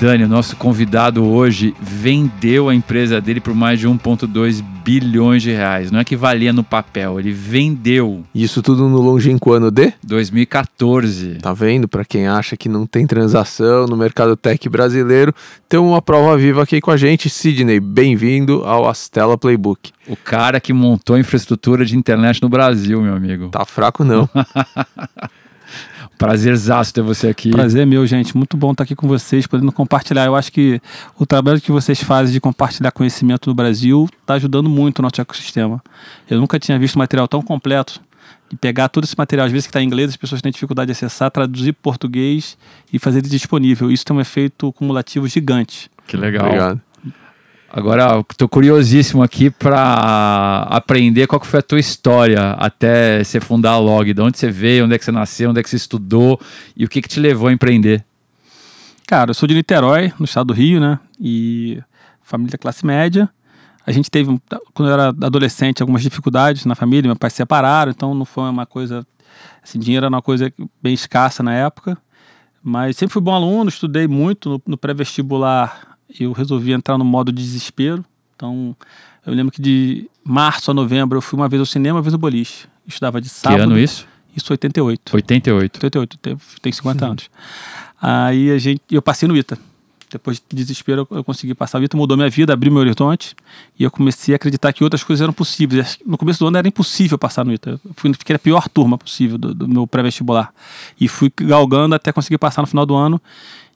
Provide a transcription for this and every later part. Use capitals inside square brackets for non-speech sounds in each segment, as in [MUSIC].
Dani, o nosso convidado hoje vendeu a empresa dele por mais de 1,2 bilhões de reais. Não é que valia no papel, ele vendeu. Isso tudo no longínquo ano de? 2014. Tá vendo? Para quem acha que não tem transação no mercado tech brasileiro, tem uma prova viva aqui com a gente. Sidney, bem-vindo ao Astela Playbook. O cara que montou a infraestrutura de internet no Brasil, meu amigo. Tá fraco não. [LAUGHS] Prazerzaço ter você aqui. Prazer meu, gente. Muito bom estar aqui com vocês, podendo compartilhar. Eu acho que o trabalho que vocês fazem de compartilhar conhecimento no Brasil está ajudando muito o nosso ecossistema. Eu nunca tinha visto um material tão completo de pegar todo esse material, às vezes que está em inglês, as pessoas têm dificuldade de acessar, traduzir para português e fazer ele disponível. Isso tem um efeito cumulativo gigante. Que legal. Obrigado. Agora, estou curiosíssimo aqui para aprender qual foi a tua história até você fundar a Log. De onde você veio, onde é que você nasceu, onde é que você estudou e o que, que te levou a empreender? Cara, eu sou de Niterói, no estado do Rio, né? E família classe média. A gente teve, quando eu era adolescente, algumas dificuldades na família. Meu pai se separaram, então não foi uma coisa. Assim, dinheiro era uma coisa bem escassa na época. Mas sempre fui bom aluno, estudei muito no, no pré-vestibular eu resolvi entrar no modo desespero. Então, eu lembro que de março a novembro eu fui uma vez ao cinema, uma vez ao boliche. Estudava de sábado. Que ano isso? Isso 88. 88. 88, tem 50 uhum. anos. Aí a gente, eu passei no ITA. Depois de desespero, eu consegui passar. O ITA mudou minha vida, abriu meu horizonte e eu comecei a acreditar que outras coisas eram possíveis. No começo do ano era impossível passar no ITA. Eu fui, fiquei a pior turma possível do, do meu pré-vestibular. E fui galgando até conseguir passar no final do ano.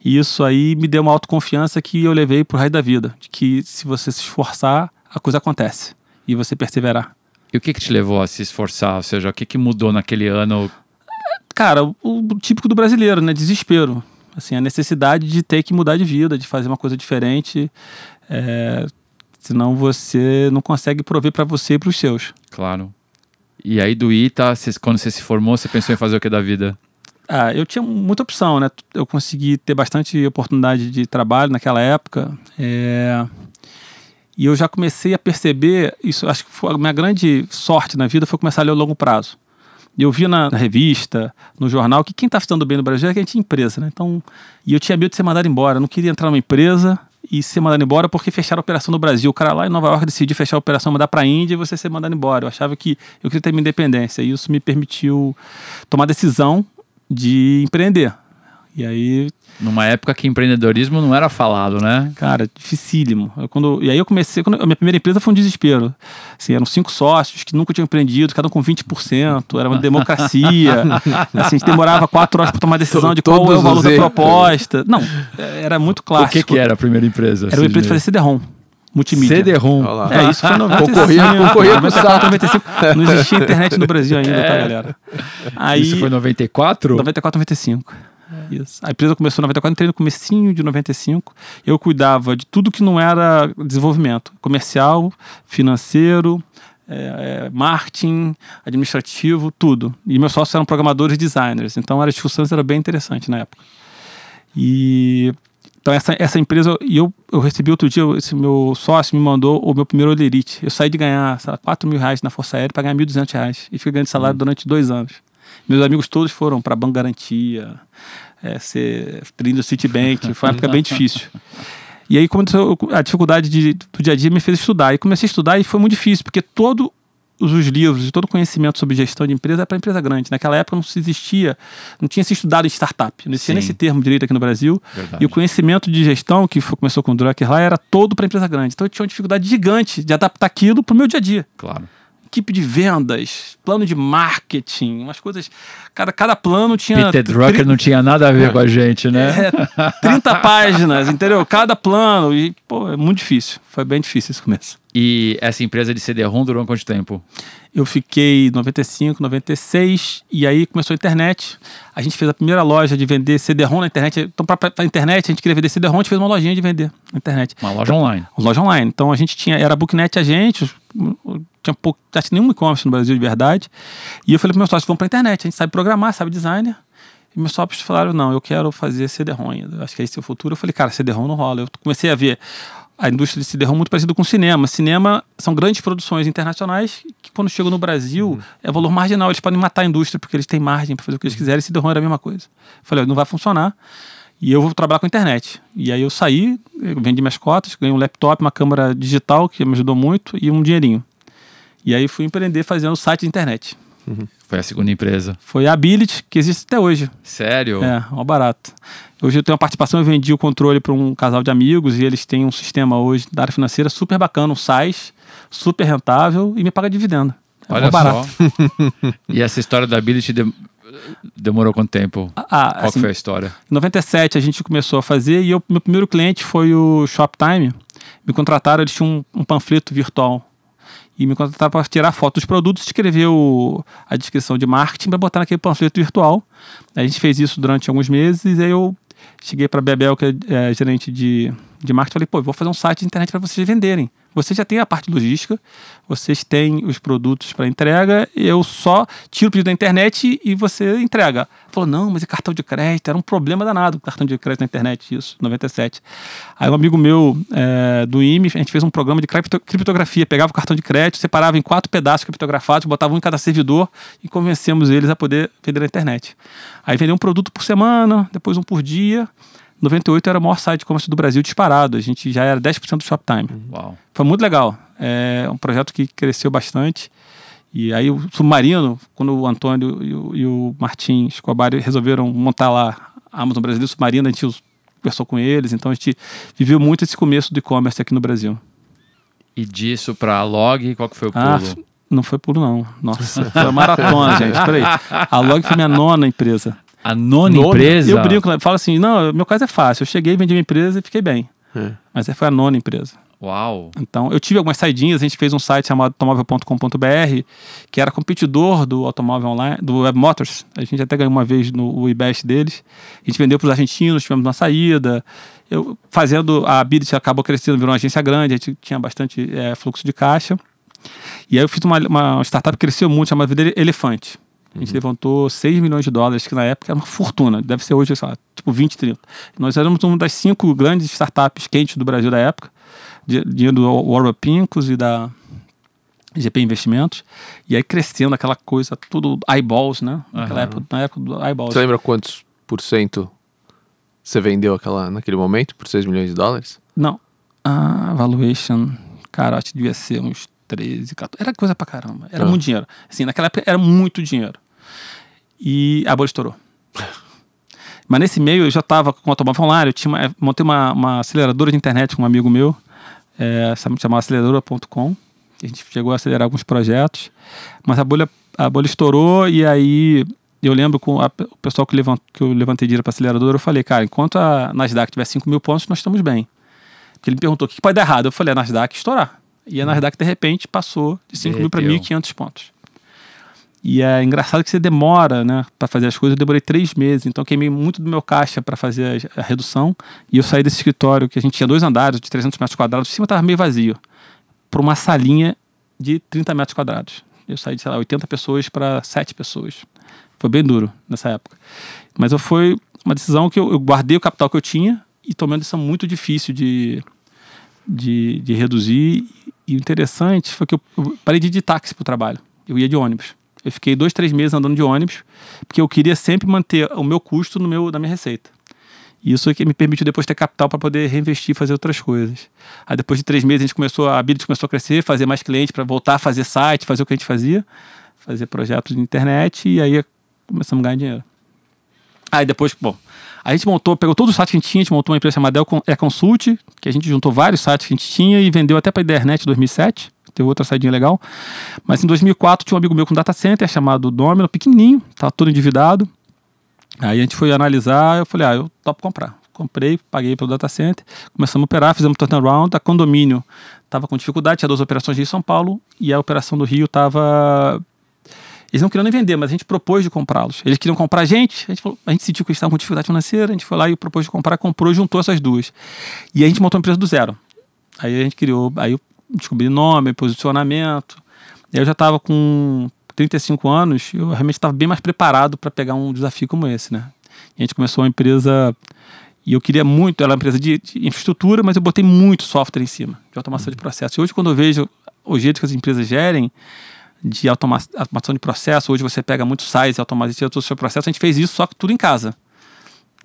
E isso aí me deu uma autoconfiança que eu levei pro resto da vida. De que se você se esforçar, a coisa acontece. E você perseverar. E o que, que te levou a se esforçar? Ou seja, o que, que mudou naquele ano? Cara, o, o típico do brasileiro, né? Desespero. Assim, a necessidade de ter que mudar de vida, de fazer uma coisa diferente. É, senão você não consegue prover para você e para os seus. Claro. E aí do ITA, quando você se formou, você pensou em fazer o que da vida? Ah, eu tinha muita opção, né? Eu consegui ter bastante oportunidade de trabalho naquela época. É... E eu já comecei a perceber, isso acho que foi a minha grande sorte na vida foi começar a ler o longo prazo. Eu via na, revista, no jornal, que quem está ficando bem no Brasil é quem tinha empresa, né? Então, e eu tinha medo de ser mandado embora. Eu não queria entrar numa empresa e ser mandado embora porque fecharam a operação no Brasil. O cara lá em Nova York decidiu fechar a operação, mandar para a Índia e você ser mandado embora. Eu achava que eu queria ter minha independência. E isso me permitiu tomar decisão de empreender. E aí. Numa época que empreendedorismo não era falado, né? Cara, dificílimo. Eu, quando, e aí eu comecei. Quando, a minha primeira empresa foi um desespero. Assim, eram cinco sócios que nunca tinham empreendido, cada um com 20%. Era uma [LAUGHS] democracia. assim, a gente demorava quatro horas para tomar decisão de qual é o valor da proposta. Não, era muito clássico. O que, que era a primeira empresa? Era uma empresa de fazer CD-ROM multimídia. CD-ROM. É, isso foi 95. [LAUGHS] Concorria, concorria 94, 95. Não existia internet no Brasil ainda, tá, é. tá, galera? Aí, isso foi 94? 94, 95. Isso. A empresa começou em 94, entrei no comecinho de 95. Eu cuidava de tudo que não era desenvolvimento. Comercial, financeiro, é, é, marketing, administrativo, tudo. E meus sócios eram programadores e designers. Então, as discussões era bem interessante na época. E então, essa, essa empresa, e eu, eu recebi outro dia, esse meu sócio me mandou o meu primeiro Olerite. Eu saí de ganhar, sei lá, 4 mil reais na Força Aérea para ganhar 1.200 reais. E fiquei ganhando salário uhum. durante dois anos. Meus amigos todos foram para Banco Garantia, é, ser do Citibank. Foi uma época bem difícil. E aí, começou a dificuldade de, do dia a dia me fez estudar. E comecei a estudar e foi muito difícil, porque todo os livros e todo o conhecimento sobre gestão de empresa é para empresa grande. Naquela época não se existia, não tinha se estudado em startup, não existia nesse termo direito aqui no Brasil. Verdade. E o conhecimento de gestão, que foi, começou com o Drucker lá, era todo para empresa grande. Então eu tinha uma dificuldade gigante de adaptar aquilo para o meu dia a dia. Claro equipe de vendas, plano de marketing, umas coisas. Cada, cada plano tinha. Peter Drucker não tinha nada a ver com a gente, né? É, 30 [LAUGHS] páginas, entendeu? Cada plano. E, pô, é muito difícil. Foi bem difícil esse começo. E essa empresa de CD-ROM durou quanto tempo? Eu fiquei 95, 96 e aí começou a internet. A gente fez a primeira loja de vender CD-ROM na internet. Então, para a internet, a gente queria vender CD-ROM, a gente fez uma lojinha de vender na internet. Uma loja online. Uma loja online. Então, a gente tinha, era Booknet a gente, tinha pouco, tinha nenhum e-commerce no Brasil de verdade. E eu falei para meus sócios, vamos para a internet, a gente sabe programar, sabe designer. E meus sócios falaram, não, eu quero fazer CD-ROM Acho que esse é o futuro. Eu falei, cara, CD-ROM não rola. Eu comecei a ver a indústria de CD-ROM muito parecida com cinema. Cinema são grandes produções internacionais que quando chegam no Brasil uhum. é valor marginal. Eles podem matar a indústria porque eles têm margem para fazer o que eles quiserem. CD-ROM era a mesma coisa. Eu falei, não vai funcionar. E eu vou trabalhar com a internet. E aí eu saí, eu vendi minhas cotas, ganhei um laptop, uma câmera digital que me ajudou muito e um dinheirinho. E aí fui empreender fazendo site de internet. Foi a segunda empresa. Foi a Ability, que existe até hoje. Sério? É, ó barato. Hoje eu tenho uma participação, eu vendi o controle para um casal de amigos e eles têm um sistema hoje da área financeira super bacana, um SaaS, super rentável e me paga dividendo. É Olha barato. só. [LAUGHS] e essa história da Ability de- demorou quanto tempo? Ah, Qual que assim, foi a história? Em 97 a gente começou a fazer e eu, meu primeiro cliente foi o Shoptime. Me contrataram, eles tinham um, um panfleto virtual. E me contrataram para tirar foto dos produtos, escrever o- a descrição de marketing para botar naquele panfleto virtual. A gente fez isso durante alguns meses e aí eu cheguei para Bebel, que é, é, gerente de, de marketing, falei, pô, vou fazer um site de internet para vocês venderem. Vocês já têm a parte logística, vocês têm os produtos para entrega, eu só tiro o pedido da internet e você entrega. Falou, não, mas e cartão de crédito? Era um problema danado cartão de crédito na internet, isso, 97. Aí um amigo meu é, do IME, a gente fez um programa de cripto- criptografia, pegava o cartão de crédito, separava em quatro pedaços criptografados, botava um em cada servidor e convencemos eles a poder vender na internet. Aí vendeu um produto por semana, depois um por dia. 98 era o maior site de comércio do Brasil disparado. A gente já era 10% do Shoptime. Uau. Foi muito legal. É um projeto que cresceu bastante. E aí o Submarino, quando o Antônio e o, e o Martim Escobar resolveram montar lá a Amazon Brasileiro Submarino, a gente conversou com eles. Então a gente viveu muito esse começo do e-commerce aqui no Brasil. E disso pra log, qual que foi o pulo? Ah, não foi pulo não. Nossa, foi uma maratona, [LAUGHS] gente. Peraí. A Log foi minha nona empresa. A nona, Nona? empresa? Eu brinco, né? falo assim, não, meu caso é fácil. Eu cheguei, vendi minha empresa e fiquei bem. É. Mas foi a nona empresa. Uau. Então, eu tive algumas saidinhas, a gente fez um site chamado automóvel.com.br, que era competidor do automóvel online, do Web Motors. A gente até ganhou uma vez no WeBest deles. A gente vendeu para os argentinos, tivemos uma saída. Eu, fazendo, a Bidit acabou crescendo, virou uma agência grande, a gente tinha bastante eh, fluxo de caixa. E aí eu fiz uma, uma startup que cresceu muito, chamada Vida Elefante. A gente levantou 6 milhões de dólares, que na época era uma fortuna. Deve ser hoje, sei lá, tipo 20, 30. Nós éramos uma das cinco grandes startups quentes do Brasil da época. di- Dinheiro do Warren Pincus e da GP Investimentos. E aí crescendo aquela coisa, tudo eyeballs, né? Naquela Aham. época, na época do eyeballs. Você lembra quantos por cento você vendeu aquela, naquele momento por 6 milhões de dólares? Não. A valuation, cara, acho que devia ser uns 13, 14. Era coisa pra caramba. Era Ah. muito dinheiro. Assim, naquela época era muito dinheiro. E a bolha estourou. [LAUGHS] Mas nesse meio eu já estava com automóvel online, eu tinha eu montei uma, uma aceleradora de internet com um amigo meu, é, chamada aceleradora.com. A gente chegou a acelerar alguns projetos, mas a bolha, a bolha estourou e aí eu lembro com a- o pessoal que, levant, que eu levantei dinheiro para aceleradora, eu falei, cara, enquanto a Nasdaq tiver 5 mil pontos, nós estamos bem. Porque ele me perguntou, o que que pode dar errado? Eu falei, a Nasdaq estourar. E a Nasdaq, de repente, passou de 5 mil para Derreteu. 1.500 pontos. E é engraçado que você demora, né, para fazer as coisas. Eu demorei três meses, então queimei muito do meu caixa para fazer a, a redução. E eu saí desse escritório que a gente tinha dois andares de 300 metros quadrados, em cima estava meio vazio, para uma salinha de 30 metros quadrados. Eu saí de, sei lá, 80 pessoas para 7 pessoas. Foi bem duro nessa época. Mas eu foi uma decisão que eu, eu guardei o capital que eu tinha e tomei uma decisão muito difícil de, de, de reduzir. E o interessante foi que eu, parei de ir de táxi para o trabalho. Eu ia de ônibus. Eu fiquei dois, três meses andando de ônibus, porque eu queria sempre manter o meu custo no meu, na minha receita. E isso é que me permitiu depois ter capital para poder reinvestir e fazer outras coisas. Aí depois de três meses a gente começou, a Ability começou a crescer, fazer mais clientes para voltar a fazer site, fazer o que a gente fazia, fazer projetos de internet e aí começamos a ganhar dinheiro. Aí depois, bom, a gente montou, pegou todos os sites que a gente tinha, a gente montou uma empresa chamada E-Consult, que a gente juntou vários sites que a gente tinha e vendeu até para a internet em 2007. Teve outra saidinha legal. Mas em 2004 tinha um amigo meu com data center chamado Domino, pequenininho, tava todo endividado. Aí a gente foi analisar, eu falei, ah, eu topo comprar. Comprei, paguei pelo data center, começamos a operar, fizemos turnaround, a condomínio estava com dificuldade, tinha duas operações de Rio e São Paulo, e a operação do Rio estava... Eles não queriam nem vender, mas a gente propôs de comprá-los. Eles queriam comprar a gente, a gente, falou, a gente sentiu que eles estavam com dificuldade financeira, a gente foi lá e propôs de comprar, comprou, juntou essas duas. E a gente montou uma empresa do zero. Aí a gente criou, aí eu descobri nome, posicionamento. E eu já estava com 35 anos, eu realmente estava bem mais preparado para pegar um desafio como esse, né? E a gente começou uma empresa e eu queria muito, ela é uma empresa de, de infraestrutura, mas eu botei muito software em cima, de automação de processo. E hoje quando eu vejo o jeito que as empresas gerem de automa automação de processo, hoje você pega muito size, automatiza todo o seu processo, a gente fez isso só que tudo em casa.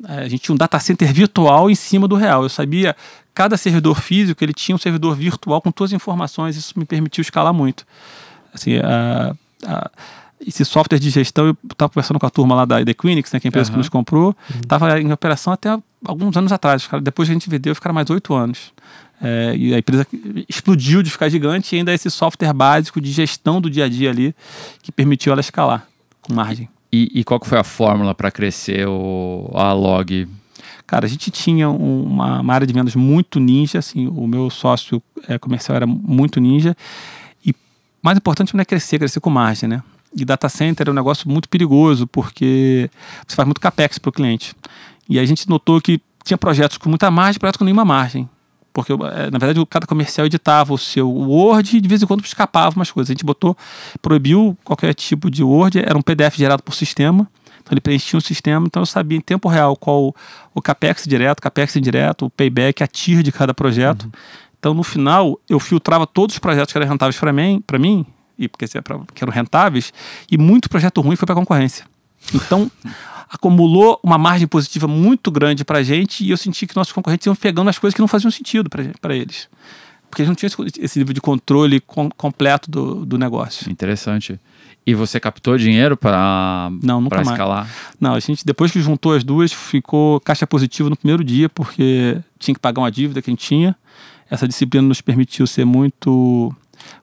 É, a gente tinha um data center virtual em cima do real. Eu sabia cada servidor físico ele tinha um servidor virtual com todas as informações. Isso me permitiu escalar muito. Assim, a, a, esse software de gestão, eu estava conversando com a turma lá da Equinix, né, que é a empresa uhum. que nos comprou, estava uhum. em operação até alguns anos atrás. Depois que a gente vendeu, ficaram mais oito anos. É, e a empresa explodiu de ficar gigante e ainda esse software básico de gestão do dia a dia ali que permitiu ela escalar com margem. E, e qual que foi a fórmula para crescer o, a log? Cara, a gente tinha uma, uma, área de vendas muito ninja, assim, o meu sócio é, comercial era muito ninja. E mais importante não é crescer, crescer com margem, né? E data center é um negócio muito perigoso, porque você faz muito capex para o cliente. E a gente notou que tinha projetos com muita margem, projetos com nenhuma margem. Porque, é, na verdade, cada comercial editava o seu Word e de vez em quando escapava umas coisas. A gente botou, proibiu qualquer tipo de Word, era um PDF gerado por sistema. Então ele preenchia um sistema, então eu sabia em tempo real qual o capex direto, capex indireto, o payback, a TIR de cada projeto. Uhum. Então no final eu filtrava todos os projetos que eram rentáveis para mim, para mim, e porque que eram rentáveis, e muito projeto ruim foi para concorrência. Então [LAUGHS] acumulou uma margem positiva muito grande para a gente e eu senti que nossos concorrentes iam pegando as coisas que não faziam sentido para eles. Porque eles não tinham esse nível de controle com, completo do, do negócio. Interessante. E você captou dinheiro para não nunca escalar? Mais. Não, a gente depois que juntou as duas ficou caixa positivo no primeiro dia porque tinha que pagar uma dívida que a gente tinha. Essa disciplina nos permitiu ser muito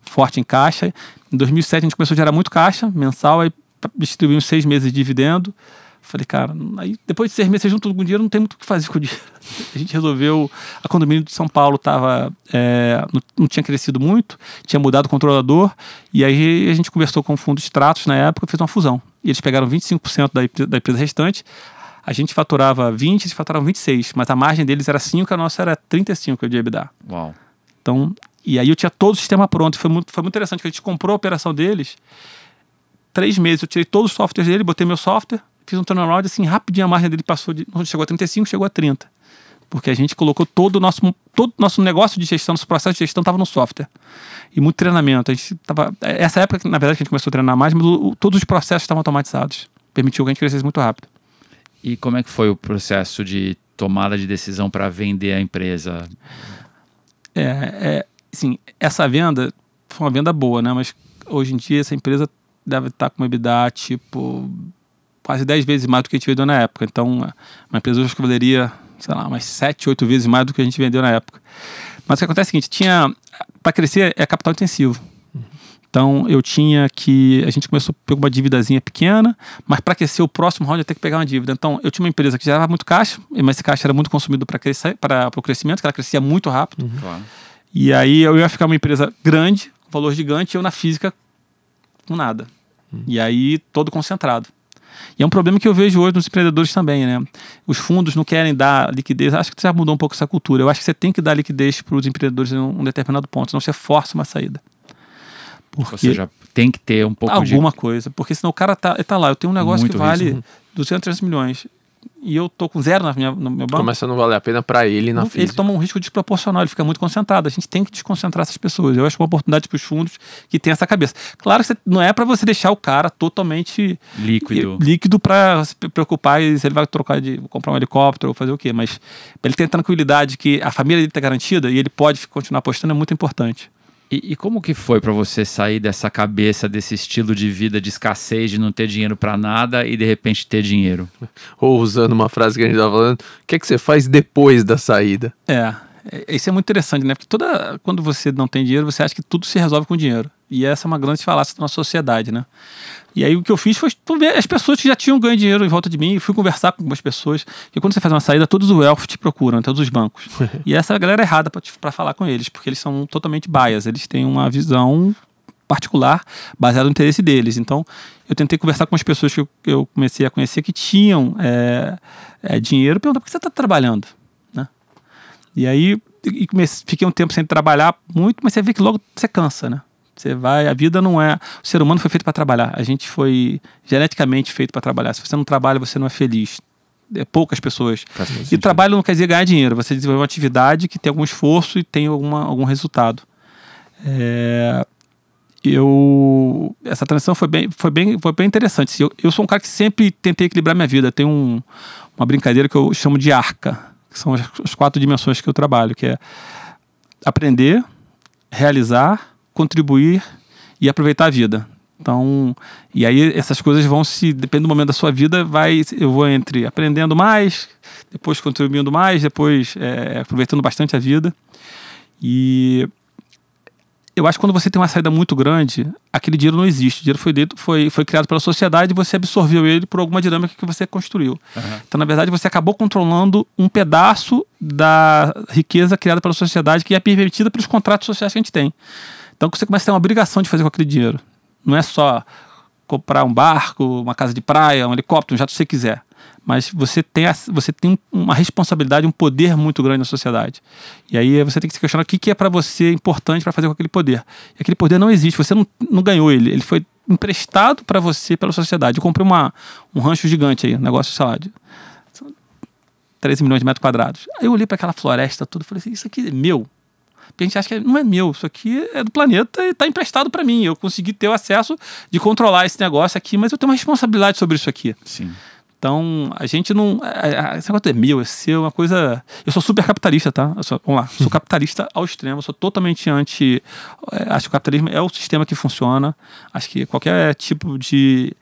forte em caixa. Em 2007 a gente começou a gerar muito caixa mensal, aí distribuímos seis meses de dividendo. Falei, cara, aí depois de seis meses você junta com dinheiro, não tem muito o que fazer com o [LAUGHS] dinheiro. A gente resolveu. A condomínio de São Paulo tava, é, não, não, tinha crescido muito, tinha mudado o controlador, e aí a gente conversou com o fundo de tratos na época, fez uma fusão. E eles pegaram 25% da, da empresa restante. A gente faturava 20, eles faturavam 26, mas a margem deles era 5, a nossa era 35 de EBITDA. Uau. Então, e aí eu tinha todo o sistema pronto. Foi muito, foi muito interessante, que a gente comprou a operação deles. Três meses eu tirei todos os softwares dele, botei meu software, fiz um turnaround assim, rapidinho a margem dele passou de. Chegou a 35, chegou a 30. Porque a gente colocou todo o nosso, todo nosso negócio de gestão, nosso processo de gestão estava no software. E muito treinamento. A gente tava, essa época, na verdade, que a gente começou a treinar mais, mas o, todos os processos estavam automatizados. Permitiu que a gente crescesse muito rápido. E como é que foi o processo de tomada de decisão para vender a empresa? É, é, assim, essa venda foi uma venda boa, né? Mas hoje em dia essa empresa deve estar com uma EBITDA tipo quase 10 vezes mais do que a gente vendeu na época. Então, uma empresa hoje que valeria, sei lá, umas 7, 8 vezes mais do que a gente vendeu na época. Mas o que acontece é o seguinte, tinha para crescer é capital intensivo. Então eu tinha que. A gente começou a pegar uma dívidazinha pequena, mas para crescer o próximo round eu ter que pegar uma dívida. Então eu tinha uma empresa que gerava muito caixa, mas esse caixa era muito consumido para o crescimento, que ela crescia muito rápido. Uhum. Claro. E aí eu ia ficar uma empresa grande, valor gigante, e eu na física com nada. Uhum. E aí todo concentrado. E é um problema que eu vejo hoje nos empreendedores também, né? Os fundos não querem dar liquidez. Acho que já mudou um pouco essa cultura. Eu acho que você tem que dar liquidez para os empreendedores em um determinado ponto, senão você força uma saída. Porque Ou seja, tem que ter um pouco alguma de... coisa, porque senão o cara tá, tá lá, eu tenho um negócio Muito que vale risco. 200, 300 milhões e eu tô com zero na minha, no meu banco. Começa a não valer a pena para ele na Ele toma um risco desproporcional, ele fica muito concentrado. A gente tem que desconcentrar essas pessoas. Eu acho uma oportunidade para os fundos que tem essa cabeça. Claro que não é para você deixar o cara totalmente líquido, líquido para se preocupar se ele vai trocar de comprar um helicóptero ou fazer o quê. Mas ele tem tranquilidade que a família dele está garantida e ele pode continuar apostando é muito importante. E, e, como que foi para você sair dessa cabeça, desse estilo de vida de escassez, de não ter dinheiro para nada e de repente ter dinheiro? Ou usando uma frase que a gente estava falando, o que é que você faz depois da saída? É, é, isso é muito interessante, né? Porque toda, quando você não tem dinheiro, você acha que tudo se resolve com dinheiro. E essa é uma grande falácia da nossa sociedade, né? E aí o que eu fiz foi as pessoas que já tinham ganho dinheiro em volta de mim, fui conversar com algumas pessoas, que quando você faz uma saída, todos os wealth te procuram, todos os bancos. [LAUGHS] e essa é a galera errada para falar com eles, porque eles são totalmente bias, eles têm uma visão particular baseada no interesse deles. Então, eu tentei conversar com as pessoas que eu, eu comecei a conhecer que tinham é, é, dinheiro, perguntar por que você está trabalhando, né? E aí, e comecei, fiquei um tempo sem trabalhar muito, mas você vê que logo você cansa, né? Você vai, a vida não é. O ser humano foi feito para trabalhar. A gente foi geneticamente feito para trabalhar. Se você não trabalha, você não é feliz. É poucas pessoas. E trabalho não quer dizer ganhar dinheiro. Você desenvolve uma atividade que tem algum esforço e tem alguma, algum resultado. É... eu essa transição foi bem foi bem foi bem interessante eu, eu sou um cara que sempre tentei equilibrar minha vida tem um, uma brincadeira que eu chamo de arca que são as, as quatro dimensões que eu trabalho que é aprender realizar contribuir e aproveitar a vida então e aí essas coisas vão se depende do momento da sua vida vai eu vou entre aprendendo mais depois contribuindo mais depois é, aproveitando bastante a vida e eu acho que quando você tem uma saída muito grande, aquele dinheiro não existe. O dinheiro foi, dito, foi, foi criado pela sociedade e você absorveu ele por alguma dinâmica que você construiu. Uhum. Então, na verdade, você acabou controlando um pedaço da riqueza criada pela sociedade que é permitida pelos contratos sociais que a gente tem. Então, você começa a ter uma obrigação de fazer com aquele dinheiro. Não é só comprar um barco, uma casa de praia, um helicóptero, um jato, se você quiser mas você tem, você tem uma responsabilidade, um poder muito grande na sociedade. E aí você tem que se questionar o que, que é para você importante para fazer com aquele poder. E aquele poder não existe, você não, não ganhou ele, ele foi emprestado para você pela sociedade. Eu comprei uma, um rancho gigante aí, um negócio, sei lá, de 13 milhões de metros quadrados. Aí eu olhei para aquela floresta e falei assim: isso aqui é meu. Porque a gente acha que não é meu, isso aqui é do planeta e está emprestado para mim. Eu consegui ter o acesso de controlar esse negócio aqui, mas eu tenho uma responsabilidade sobre isso aqui. Sim. Então, a gente não. Esse negócio é meu, é seu, é uma coisa. Eu sou super capitalista, tá? Sou, vamos lá, sou [LAUGHS] capitalista ao extremo, sou totalmente anti. É, acho que o capitalismo é o sistema que funciona. Acho que qualquer tipo de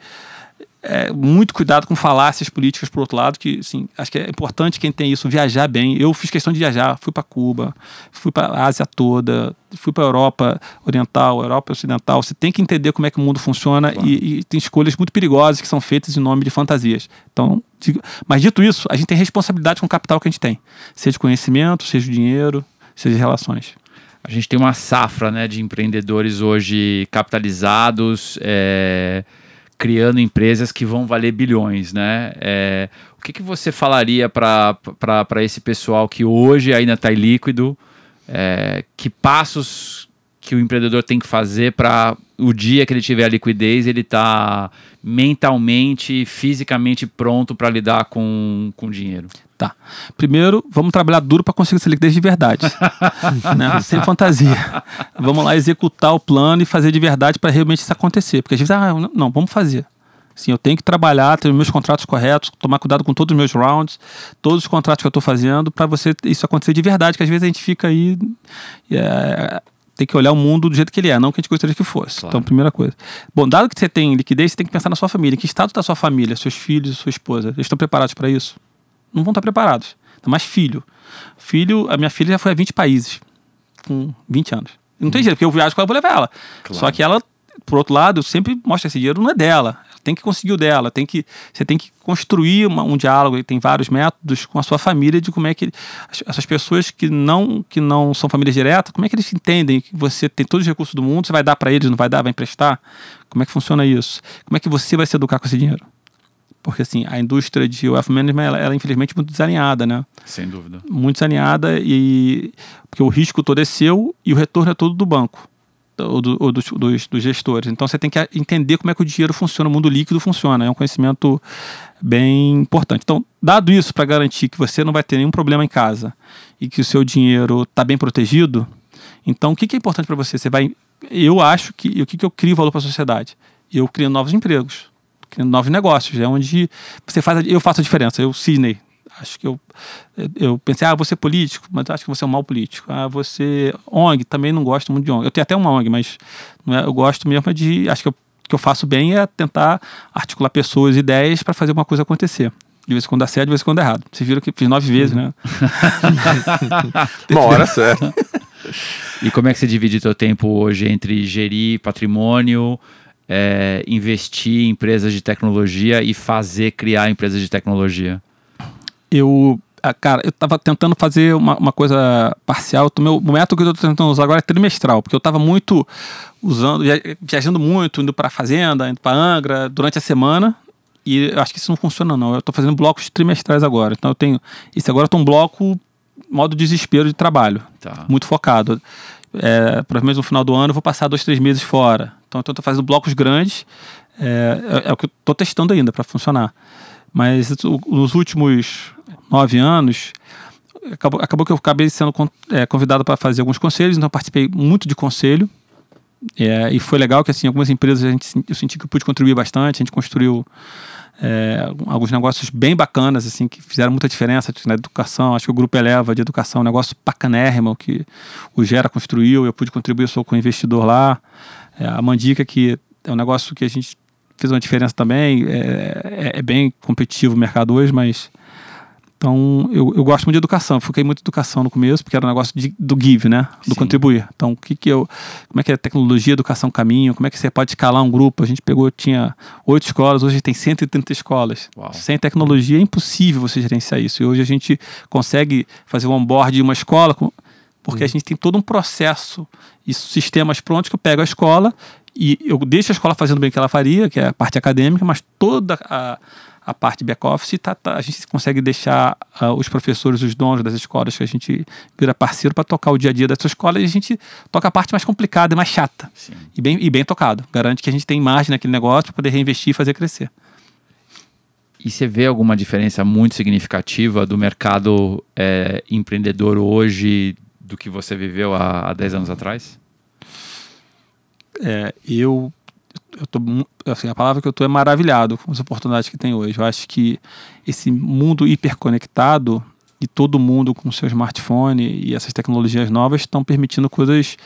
é, muito cuidado com falácias políticas, por outro lado, que assim, acho que é importante quem tem isso viajar bem. Eu fiz questão de viajar, fui para Cuba, fui para a Ásia toda, fui para a Europa Oriental, Europa Ocidental. Você tem que entender como é que o mundo funciona e, e, tem escolhas muito perigosas que são feitas em nome de fantasias. Então, digo, mas dito isso, a gente tem responsabilidade com o capital que a gente tem, seja conhecimento, seja dinheiro, seja relações. A gente tem uma safra né, de empreendedores hoje capitalizados. É criando empresas que vão valer bilhões, né? É, o que, que você falaria para esse pessoal que hoje ainda está líquido? É, que passos que o empreendedor tem que fazer para o dia que ele tiver a liquidez ele tá mentalmente, fisicamente pronto para lidar com, com dinheiro? Tá. Primeiro, vamos trabalhar duro para conseguir essa liquidez de verdade. [LAUGHS] né? Sem fantasia. Vamos lá executar o plano e fazer de verdade para realmente isso acontecer. Porque a gente ah, não, vamos fazer. Sim, eu tenho que trabalhar, ter os meus contratos corretos, tomar cuidado com todos os meus rounds, todos os contratos que eu estou fazendo, para você isso acontecer de verdade, que às vezes a gente fica aí. É, tem que olhar o mundo do jeito que ele é, não que a gente gostaria que fosse. Claro. Então, primeira coisa. Bom, dado que você tem liquidez, você tem que pensar na sua família. Em que estado está sua família, seus filhos, sua esposa? Eles estão preparados para isso? Não vão estar preparados. Ainda mais filho. Filho, a minha filha já foi a 20 países, com 20 anos. Não tem jeito, porque eu viajo com ela, vou levar ela. Claro. Só que ela, por outro lado, eu sempre mostro esse dinheiro não é dela. Tem que conseguir o dela, tem que, você tem que construir uma, um diálogo, e tem vários métodos com a sua família de como é que essas pessoas que não, que não são famílias diretas, como é que eles entendem que você tem todos os recursos do mundo, você vai dar para eles, não vai dar, vai emprestar? Como é que funciona isso? Como é que você vai se educar com esse dinheiro? Porque, assim, a indústria de wealth management, ela, ela é infelizmente muito desalinhada, né? Sem dúvida. Muito desalinhada e... Porque o risco todo é seu e o retorno é todo do banco. Ou, do, ou dos, dos, dos, gestores. Então você tem que entender como é que o dinheiro funciona, o mundo líquido funciona. É um conhecimento bem importante. Então, dado isso para garantir que você não vai ter nenhum problema em casa e que o seu dinheiro está bem protegido, então o que, que é importante para você? Você vai. Eu acho que. O que, que eu crio valor para a sociedade? Eu crio novos empregos criando novos negócios. É onde você faz, a, eu faço a diferença. Eu, Sidney, acho que eu, eu pensei, ah, você é político, mas acho que você é um mau político. Ah, você ONG, também não gosto muito de ONG. Eu tenho até uma ONG, mas não é, eu gosto mesmo de, acho que eu, que eu faço bem é tentar articular pessoas, ideias para fazer alguma coisa acontecer. De vez em quando dá certo, de vez em quando dá errado. Vocês viram que fiz nove vezes, né? [LAUGHS] uma hora certo. E como é que você divide seu tempo hoje entre gerir patrimônio, é, investir em empresas de tecnologia e fazer criar empresas de tecnologia? Eu, ah, cara, eu estava tentando fazer uma, uma coisa parcial. O, meu, o método que eu estou tentando usar agora é trimestral, porque eu estava muito usando, viajando muito, indo para fazenda, indo para Angra durante a semana. E eu acho que isso não funciona, não. Eu estou fazendo blocos trimestrais agora. Então eu tenho. Isso agora eu tô um bloco modo desespero de trabalho. Tá. Muito focado. É, menos no final do ano eu vou passar dois, três meses fora. Então eu estou fazendo blocos grandes. É, é, é o que eu estou testando ainda para funcionar. Mas nos últimos nove anos, acabou, acabou que eu acabei sendo é, convidado para fazer alguns conselhos, então eu participei muito de conselho. É, e foi legal que, assim, algumas empresas a gente, eu senti que eu pude contribuir bastante. A gente construiu é, alguns negócios bem bacanas, assim, que fizeram muita diferença na educação. Acho que o Grupo Eleva de Educação é um negócio bacanérrimo que o Gera construiu. Eu pude contribuir, eu sou com investidor lá. É, a Mandica, que é um negócio que a gente fez uma diferença também. É, é, é bem competitivo o mercado hoje, mas então, eu, eu gosto muito de educação. Eu foquei muito em educação no começo, porque era um negócio de, do give, né? Do Sim. contribuir. Então, o que que eu... Como é que é tecnologia, educação, caminho? Como é que você pode escalar um grupo? A gente pegou, tinha oito escolas, hoje tem 130 escolas. Uau. Sem tecnologia é impossível você gerenciar isso. E hoje a gente consegue fazer o onboard de uma escola, porque hum. a gente tem todo um processo e sistemas prontos que eu pego a escola e eu deixo a escola fazendo bem o que ela faria, que é a parte acadêmica, mas toda a a parte back-office, tá, tá, a gente consegue deixar uh, os professores, os donos das escolas, que a gente vira parceiro para tocar o dia a dia dessa escola e a gente toca a parte mais complicada e mais chata. E bem, e bem tocado. Garante que a gente tem margem naquele negócio para poder reinvestir e fazer crescer. E você vê alguma diferença muito significativa do mercado é, empreendedor hoje do que você viveu há, há 10 anos atrás? É, eu eu tô, assim, a palavra que eu tô é maravilhado com as oportunidades que tem hoje. Eu acho que esse mundo hiperconectado e todo mundo com seu smartphone e essas tecnologias novas estão permitindo coisas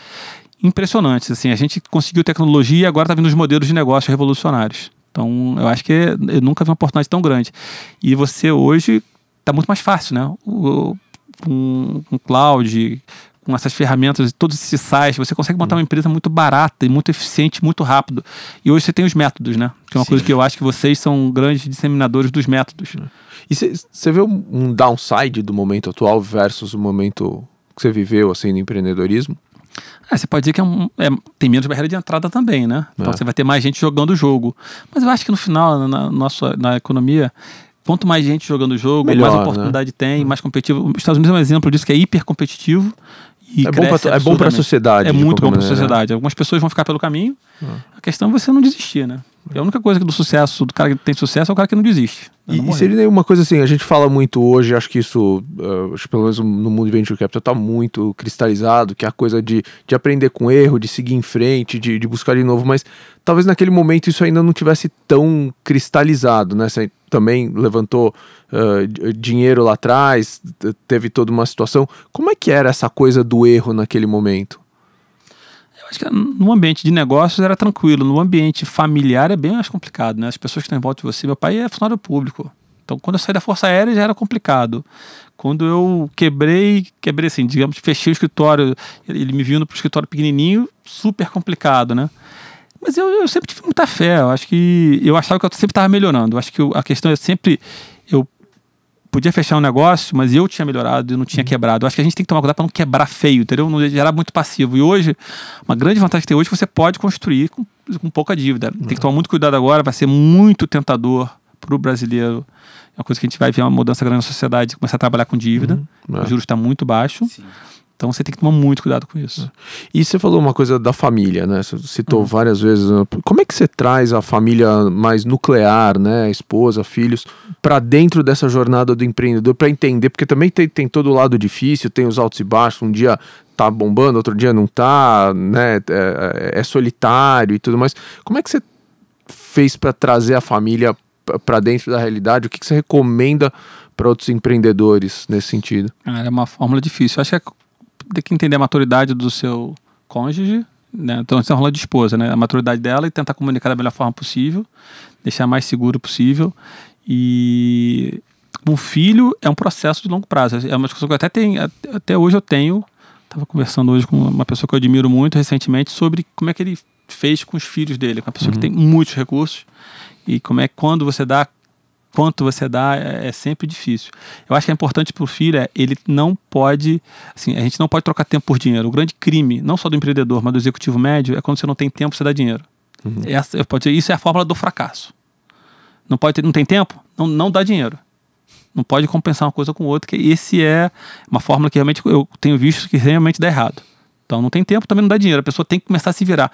impressionantes. Assim, a gente conseguiu tecnologia e agora está vindo os modelos de negócio revolucionários. Então, eu acho que eu nunca vi uma oportunidade tão grande. E você hoje está muito mais fácil, né? O, com, com cloud, com essas ferramentas e todos esses sites, você consegue montar uma empresa muito barata e muito eficiente, muito rápido. E hoje você tem os métodos, né? Que é uma Sim. coisa que eu acho que vocês são grandes disseminadores dos métodos. E você vê um downside do momento atual versus o momento que você viveu, assim, no empreendedorismo? É, você pode dizer que é um, é, tem menos barreira de entrada também, né? Então é. você vai ter mais gente jogando o jogo. Mas eu acho que no final, na, nossa, na economia, quanto mais gente jogando o jogo, Melhor, mais né? oportunidade né? tem, mais competitivo. Os Estados Unidos é um exemplo disso que é hiper competitivo e é bom pra, é bom para a sociedade. É muito bom para a sociedade. Algumas pessoas vão ficar pelo caminho. Ah. A questão é você não desistir, né? É a única coisa do sucesso, do cara que tem sucesso, é o cara que não desiste. E, não e seria uma coisa assim, a gente fala muito hoje, acho que isso, uh, acho que pelo menos no mundo de venture capital, está muito cristalizado, que é a coisa de, de aprender com erro, de seguir em frente, de, de buscar de novo, mas talvez naquele momento isso ainda não tivesse tão cristalizado, né? Você também levantou uh, dinheiro lá atrás, teve toda uma situação. Como é que era essa coisa do erro naquele momento? Eu acho que no ambiente de negócios era tranquilo, no ambiente familiar é bem mais complicado, né? As pessoas que estão em volta de você, meu pai é funcionário público. Então, quando eu saí da Força Aérea já era complicado. Quando eu quebrei, quebrei assim, digamos, fechei o escritório, ele me para o escritório pequenininho, super complicado, né? Mas eu, eu, sempre tive muita fé. Eu acho que eu achava que eu sempre estava melhorando. Eu acho que a questão é sempre eu podia fechar um negócio, mas eu tinha melhorado e não tinha uhum. quebrado. Eu acho que a gente tem que tomar cuidado para não quebrar feio, entendeu? Não gerar muito passivo. E hoje, uma grande vantagem que tem hoje, você pode construir com, com pouca dívida. Tem que tomar muito cuidado agora, vai ser muito tentador para o brasileiro. É uma coisa que a gente vai ver uma mudança grande na sociedade, começar a trabalhar com dívida. Uhum. O juros está muito baixo. Sim. Então você tem que tomar muito cuidado com isso. E você falou uma coisa da família, né? Você citou uhum. várias vezes. Né? Como é que você traz a família mais nuclear, né? Esposa, filhos, para dentro dessa jornada do empreendedor, para entender? Porque também tem, tem todo o lado difícil, tem os altos e baixos. Um dia tá bombando, outro dia não tá, né? É, é, é solitário e tudo mais. Como é que você fez para trazer a família para dentro da realidade? O que, que você recomenda para outros empreendedores nesse sentido? Ah, é uma fórmula difícil. Eu acho que é tem que entender a maturidade do seu cônjuge, né? Então, você está falando de esposa, né? A maturidade dela e tentar comunicar da melhor forma possível, deixar mais seguro possível. E um filho é um processo de longo prazo. É uma coisa que eu até tenho, até hoje eu tenho. Estava conversando hoje com uma pessoa que eu admiro muito recentemente sobre como é que ele fez com os filhos dele, com uma pessoa uhum. que tem muitos recursos e como é que quando você dá quanto você dá é, é sempre difícil. Eu acho que é importante para o filho é ele não pode, assim, a gente não pode trocar tempo por dinheiro. O grande crime, não só do empreendedor, mas do executivo médio, é quando você não tem tempo, você dá dinheiro. Uhum. Essa, eu pode dizer, isso é a fórmula do fracasso. Não pode ter, não tem tempo, não, não dá dinheiro. Não pode compensar uma coisa com outra, que esse é uma fórmula que realmente eu tenho visto que realmente dá errado. Então não tem tempo, também não dá dinheiro. A pessoa tem que começar a se virar.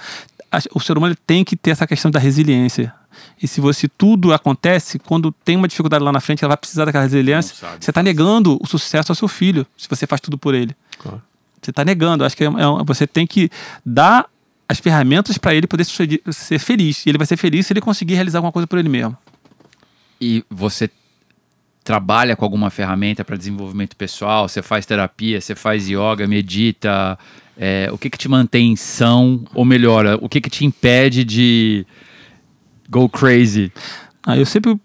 O ser humano tem que ter essa questão da resiliência. E se você tudo acontece, quando tem uma dificuldade lá na frente, ela vai precisar daquela resiliência, você está negando o sucesso ao seu filho, se você faz tudo por ele. Claro. Você está negando. Acho que é, é, você tem que dar as ferramentas para ele poder ser, ser feliz. E ele vai ser feliz se ele conseguir realizar alguma coisa por ele mesmo. E você trabalha com alguma ferramenta para desenvolvimento pessoal? Você faz terapia, você faz yoga, medita? É, o que que te mantém são? Ou melhor, o que que te impede de go crazy? Ah, eu sempre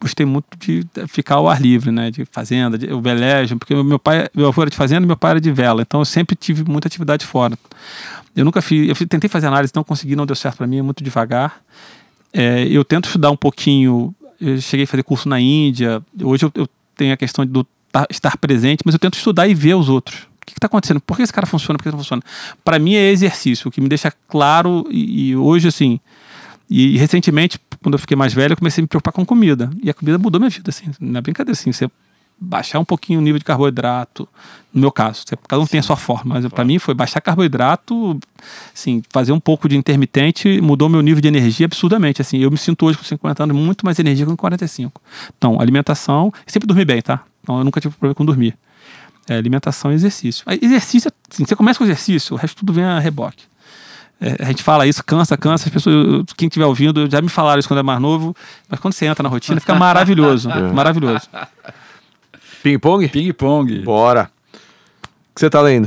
gostei muito de ficar ao ar livre, né? De fazenda, de, o velejo, porque meu pai, meu avô era de fazenda, meu pai era de vela, então eu sempre tive muita atividade fora. Eu nunca fiz, eu tentei fazer análise, não consegui, não deu certo para mim, é muito devagar. É, eu tento estudar um pouquinho, eu cheguei a fazer curso na Índia, hoje eu, eu tenho a questão de estar presente, mas eu tento estudar e ver os outros. O que está acontecendo? Por que esse cara funciona? Por que não funciona? Para mim é exercício, o que me deixa claro e, e hoje assim, e, recentemente quando eu fiquei mais velho, eu comecei a me preocupar com comida. E a comida mudou minha vida, assim. Não é brincadeira, assim. Você baixar um pouquinho o nível de carboidrato, no meu caso, cada um Sim. tem a sua forma, mas para mim foi baixar carboidrato, assim, fazer um pouco de intermitente mudou meu nível de energia absurdamente, assim, eu me sinto hoje com 50 anos muito mais energia que com 45. Então, alimentação, sempre dormi bem, tá? Então eu nunca tive problema com dormir. É, alimentação e exercício. Exercício, assim, você começa com exercício, o resto tudo vem a reboque. É, a gente fala isso, cansa, cansa. As pessoas, quem estiver ouvindo, já me falaram isso quando é mais novo, mas quando você entra na rotina, fica maravilhoso. [LAUGHS] É. Maravilhoso. Ping-pong? Ping-pong. Bora. O que você está lendo?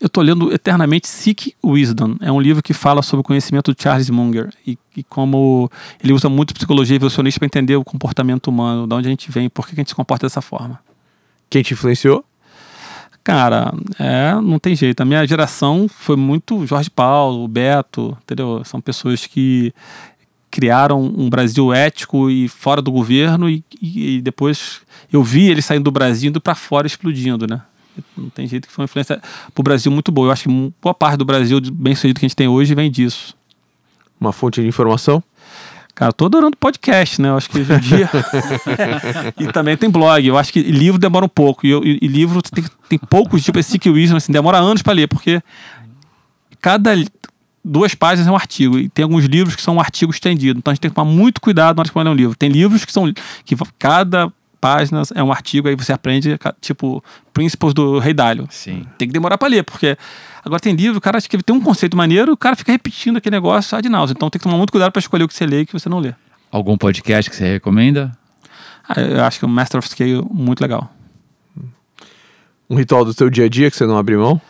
Eu estou lendo eternamente Seek Wisdom. É um livro que fala sobre o conhecimento de Charles Munger e, e como ele usa muito psicologia evolucionista para entender o comportamento humano, de onde a gente vem, por que a gente se comporta dessa forma. Quem te influenciou? Cara, é, não tem jeito. A minha geração foi muito Jorge Paulo, Beto, entendeu? São pessoas que criaram um Brasil ético e fora do governo e, e depois eu vi eles saindo do Brasil indo para fora explodindo, né? Não tem jeito que foi uma influência para o Brasil muito boa. Eu acho que boa parte do Brasil bem sucedido que a gente tem hoje vem disso. Uma fonte de informação? Cara, tô adorando podcast, né? Eu acho que hoje em dia. [LAUGHS] e também tem blog. Eu acho que livro demora um pouco. E, e, e livro tem, tem poucos, tipo esse que Wisdom, assim, demora anos para ler, porque cada duas páginas é um artigo. E tem alguns livros que são um artigo estendido. Então a gente tem que tomar muito cuidado na hora de ler um livro. Tem livros que são. que cada página é um artigo, aí você aprende, tipo, Principles do Rei Dalio. Sim. Tem que demorar para ler, porque Agora tem livro, o cara que tem um conceito maneiro, o cara fica repetindo aquele negócio ad nauseam. Então tem que tomar muito cuidado para escolher o que você lê e o que você não lê. Algum podcast que você recomenda? Ah, eu acho que o Master of Scale é muito legal. Um ritual do teu dia a dia que você não abre mão?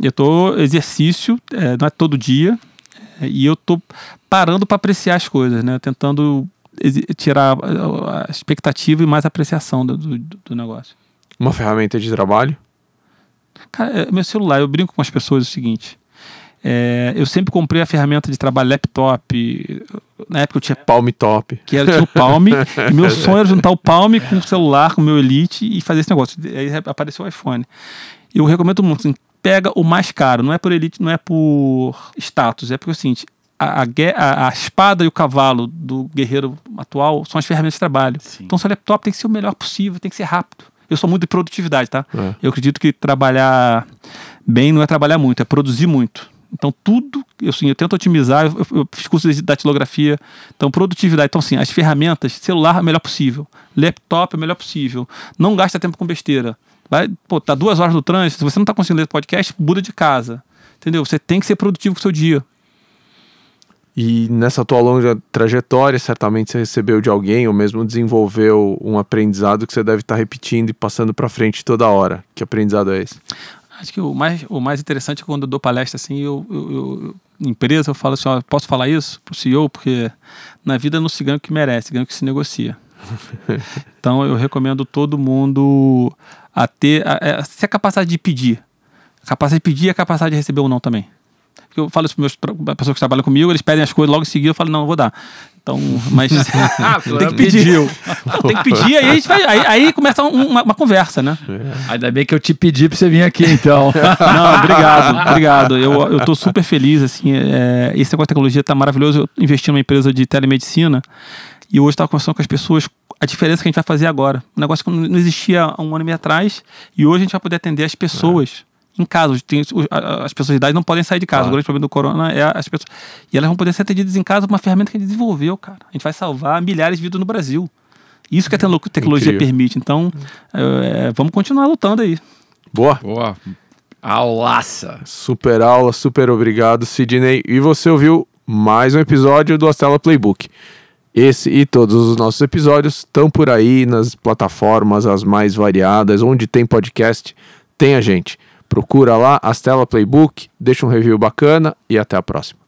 Eu tô exercício, é, não é todo dia, é, e eu tô parando para apreciar as coisas, né? Tentando tirar a expectativa e mais apreciação do, do, do negócio. Uma ferramenta de trabalho? Cara, é, meu celular, eu brinco com as pessoas o seguinte. É, eu sempre comprei a ferramenta de trabalho laptop. Na época eu tinha. Palm Top. Que era tinha o Palm. [LAUGHS] e meu sonho era juntar o Palm com o celular, com o meu Elite e fazer esse negócio. Aí apareceu o iPhone. Eu recomendo muito pega o mais caro. Não é por Elite, não é por status. É porque é o seguinte: a, a, a, espada e o cavalo do guerreiro atual são as ferramentas de trabalho. Sim. Então, seu laptop tem que ser o melhor possível, tem que ser rápido. Eu sou muito de produtividade, tá? É. Eu acredito que trabalhar bem não é trabalhar muito, é produzir muito. Então, tudo, eu, assim, eu tento otimizar, eu, eu fiz curso de datilografia, então, produtividade. Então, assim, as ferramentas, celular é o melhor possível, laptop é o melhor possível, não gasta tempo com besteira. Vai, pô, tá duas horas no trânsito, se você não tá conseguindo ler podcast, muda de casa, entendeu? Você tem que ser produtivo com o seu dia. E nessa tua longa trajetória, certamente você recebeu de alguém ou mesmo desenvolveu um aprendizado que você deve estar repetindo e passando para frente toda hora. Que aprendizado é esse? Acho que o mais, o mais interessante é quando eu dou palestra assim, eu, eu, eu empresa, eu falo assim, ó, posso falar isso pro CEO? Porque na vida não se ganha o que merece, ganha o que se negocia. [LAUGHS] então eu recomendo todo mundo a ter a, a, a, a capacidade de pedir. A capacidade de pedir e a capacidade de receber ou não também eu falo isso para as pessoas que trabalham comigo, eles pedem as coisas logo em seguida, eu falo, não, não vou dar. Então, mas [LAUGHS] ah, tem que pedir. Não, tem que pedir, aí a gente vai, aí, aí começa uma, uma, conversa, né? É. Ainda bem que eu te pedi para você vir aqui, então. [LAUGHS] não, obrigado, obrigado. Eu, eu tô super feliz, assim, é, esse negócio de tecnologia tá maravilhoso. Eu investi numa empresa de telemedicina e hoje estava conversando com as pessoas a diferença que a gente vai fazer agora. Um negócio que não existia há um ano e meio atrás e hoje a gente vai poder atender as pessoas. É em casa. Tem, as pessoas de idade não podem sair de casa. Claro. O grande problema do corona é as pessoas. E elas vão poder ser atendidas em casa com uma ferramenta que a gente desenvolveu, cara. A gente vai salvar milhares de vidas no Brasil. Isso que a tecnologia Incrível. permite. Então, é, vamos continuar lutando aí. Boa. Boa. Aulaça! Super aula, super obrigado, Sidney. E você ouviu mais um episódio do Astela Playbook. Esse e todos os nossos episódios estão por aí nas plataformas as mais variadas, onde tem podcast, tem a gente. Procura lá, Astela Playbook, deixa um review bacana e até a próxima.